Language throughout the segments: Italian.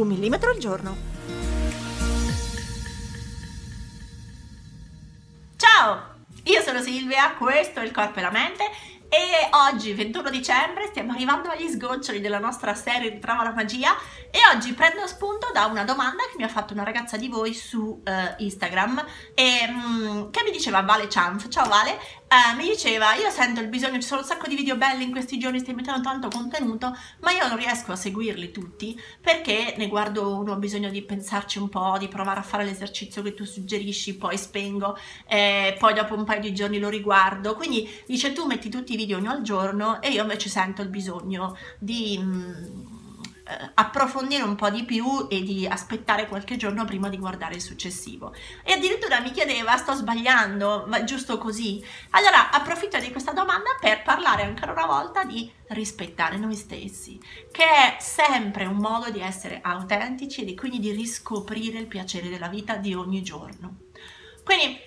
Un millimetro al giorno. Ciao, io sono Silvia, questo è il Corpo e la Mente e oggi, 21 dicembre, stiamo arrivando agli sgoccioli della nostra serie Ritrova la magia e oggi prendo spunto da una domanda che mi ha fatto una ragazza di voi su uh, Instagram e, um, che mi diceva Vale Chanf. Ciao Vale, uh, mi diceva io sento il bisogno, ci sono un sacco di video belli in questi giorni, stai mettendo tanto contenuto, ma io non riesco a seguirli tutti perché ne guardo uno, ho bisogno di pensarci un po', di provare a fare l'esercizio che tu suggerisci, poi spengo, eh, poi dopo un paio di giorni lo riguardo. Quindi dice tu metti tutti i video ogni al giorno e io invece sento il bisogno di... Mm, eh, approfondire un po' di più e di aspettare qualche giorno prima di guardare il successivo. E addirittura mi chiedeva, sto sbagliando, ma giusto così? Allora approfitto di questa domanda per parlare ancora una volta di rispettare noi stessi, che è sempre un modo di essere autentici e quindi di riscoprire il piacere della vita di ogni giorno. Quindi,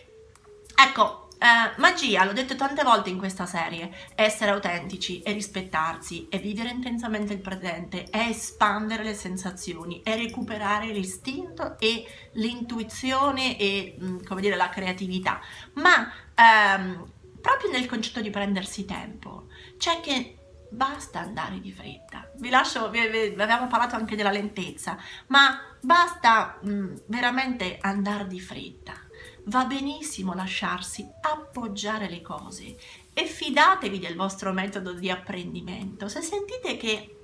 ecco, eh, magia, l'ho detto tante volte in questa serie, essere autentici e rispettarsi, e vivere intensamente il presente, è espandere le sensazioni, è recuperare l'istinto e l'intuizione e, mm, come dire, la creatività. Ma ehm, proprio nel concetto di prendersi tempo, c'è che basta andare di fretta. Vi lascio, vi, vi, avevamo parlato anche della lentezza, ma basta mh, mm, veramente andare di fretta va benissimo lasciarsi appoggiare le cose e fidatevi del vostro metodo di apprendimento. Se sentite che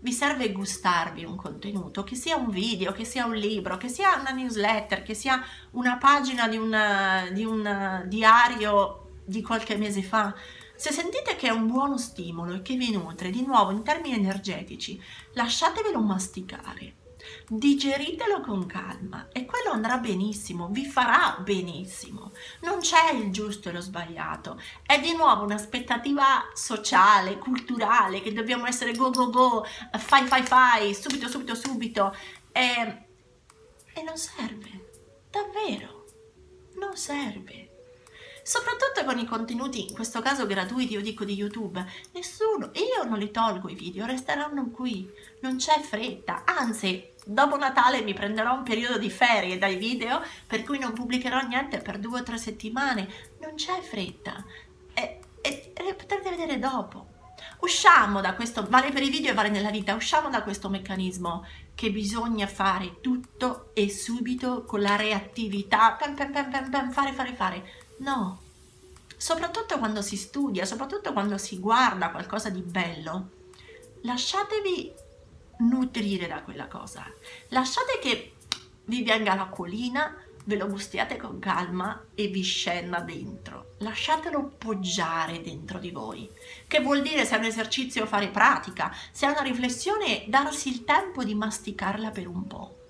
vi serve gustarvi un contenuto, che sia un video, che sia un libro, che sia una newsletter, che sia una pagina di un, di un diario di qualche mese fa, se sentite che è un buono stimolo e che vi nutre, di nuovo in termini energetici, lasciatevelo masticare digeritelo con calma e quello andrà benissimo, vi farà benissimo. Non c'è il giusto e lo sbagliato, è di nuovo un'aspettativa sociale, culturale, che dobbiamo essere go go go, fai fai fai, subito subito subito. E, e non serve, davvero, non serve. Soprattutto con i contenuti, in questo caso gratuiti, io dico di YouTube, nessuno, io non li tolgo i video, resteranno qui, non c'è fretta, anzi dopo Natale mi prenderò un periodo di ferie dai video per cui non pubblicherò niente per due o tre settimane. Non c'è fretta e, e, e potrete vedere dopo. Usciamo da questo, vale per i video e vale nella vita, usciamo da questo meccanismo che bisogna fare tutto e subito con la reattività, pam, pam, pam, pam, fare, fare, fare. No, soprattutto quando si studia, soprattutto quando si guarda qualcosa di bello, lasciatevi nutrire da quella cosa. Lasciate che vi venga l'acquolina, ve lo gustiate con calma e vi scenda dentro. Lasciatelo poggiare dentro di voi. Che vuol dire se è un esercizio fare pratica, se è una riflessione darsi il tempo di masticarla per un po'.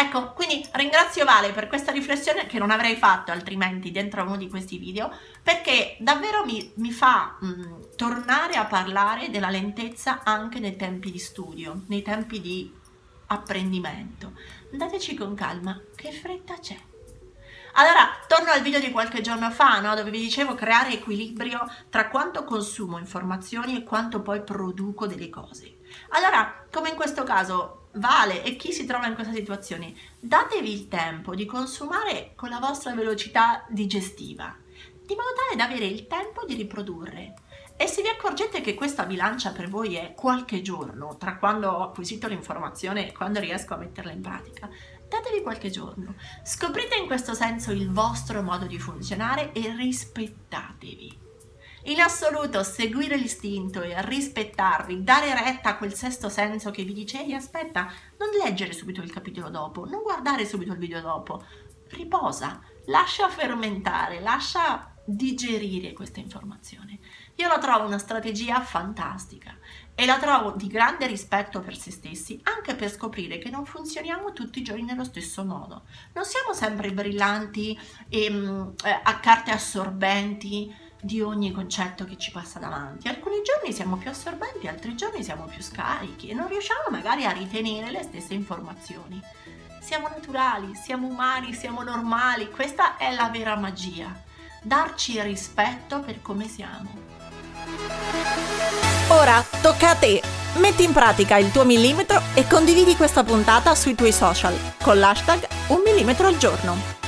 Ecco, quindi ringrazio Vale per questa riflessione che non avrei fatto altrimenti dentro uno di questi video, perché davvero mi, mi fa mh, tornare a parlare della lentezza anche nei tempi di studio, nei tempi di apprendimento. Andateci con calma, che fretta c'è. Allora, torno al video di qualche giorno fa, no? dove vi dicevo creare equilibrio tra quanto consumo informazioni e quanto poi produco delle cose. Allora, come in questo caso, vale e chi si trova in questa situazione, datevi il tempo di consumare con la vostra velocità digestiva, di modo tale da avere il tempo di riprodurre. E se vi accorgete che questa bilancia per voi è qualche giorno, tra quando ho acquisito l'informazione e quando riesco a metterla in pratica, datevi qualche giorno. Scoprite in questo senso il vostro modo di funzionare e rispettatevi. In assoluto, seguire l'istinto e rispettarvi, dare retta a quel sesto senso che vi dice ehi aspetta, non leggere subito il capitolo dopo, non guardare subito il video dopo, riposa, lascia fermentare, lascia digerire questa informazione. Io la trovo una strategia fantastica e la trovo di grande rispetto per se stessi, anche per scoprire che non funzioniamo tutti i giorni nello stesso modo. Non siamo sempre brillanti e mm, eh, a carte assorbenti di ogni concetto che ci passa davanti. Alcuni giorni siamo più assorbenti, altri giorni siamo più scarichi e non riusciamo magari a ritenere le stesse informazioni. Siamo naturali, siamo umani, siamo normali, questa è la vera magia. Darci rispetto per come siamo. Ora tocca a te. Metti in pratica il tuo millimetro e condividi questa puntata sui tuoi social con l'hashtag un millimetro al giorno.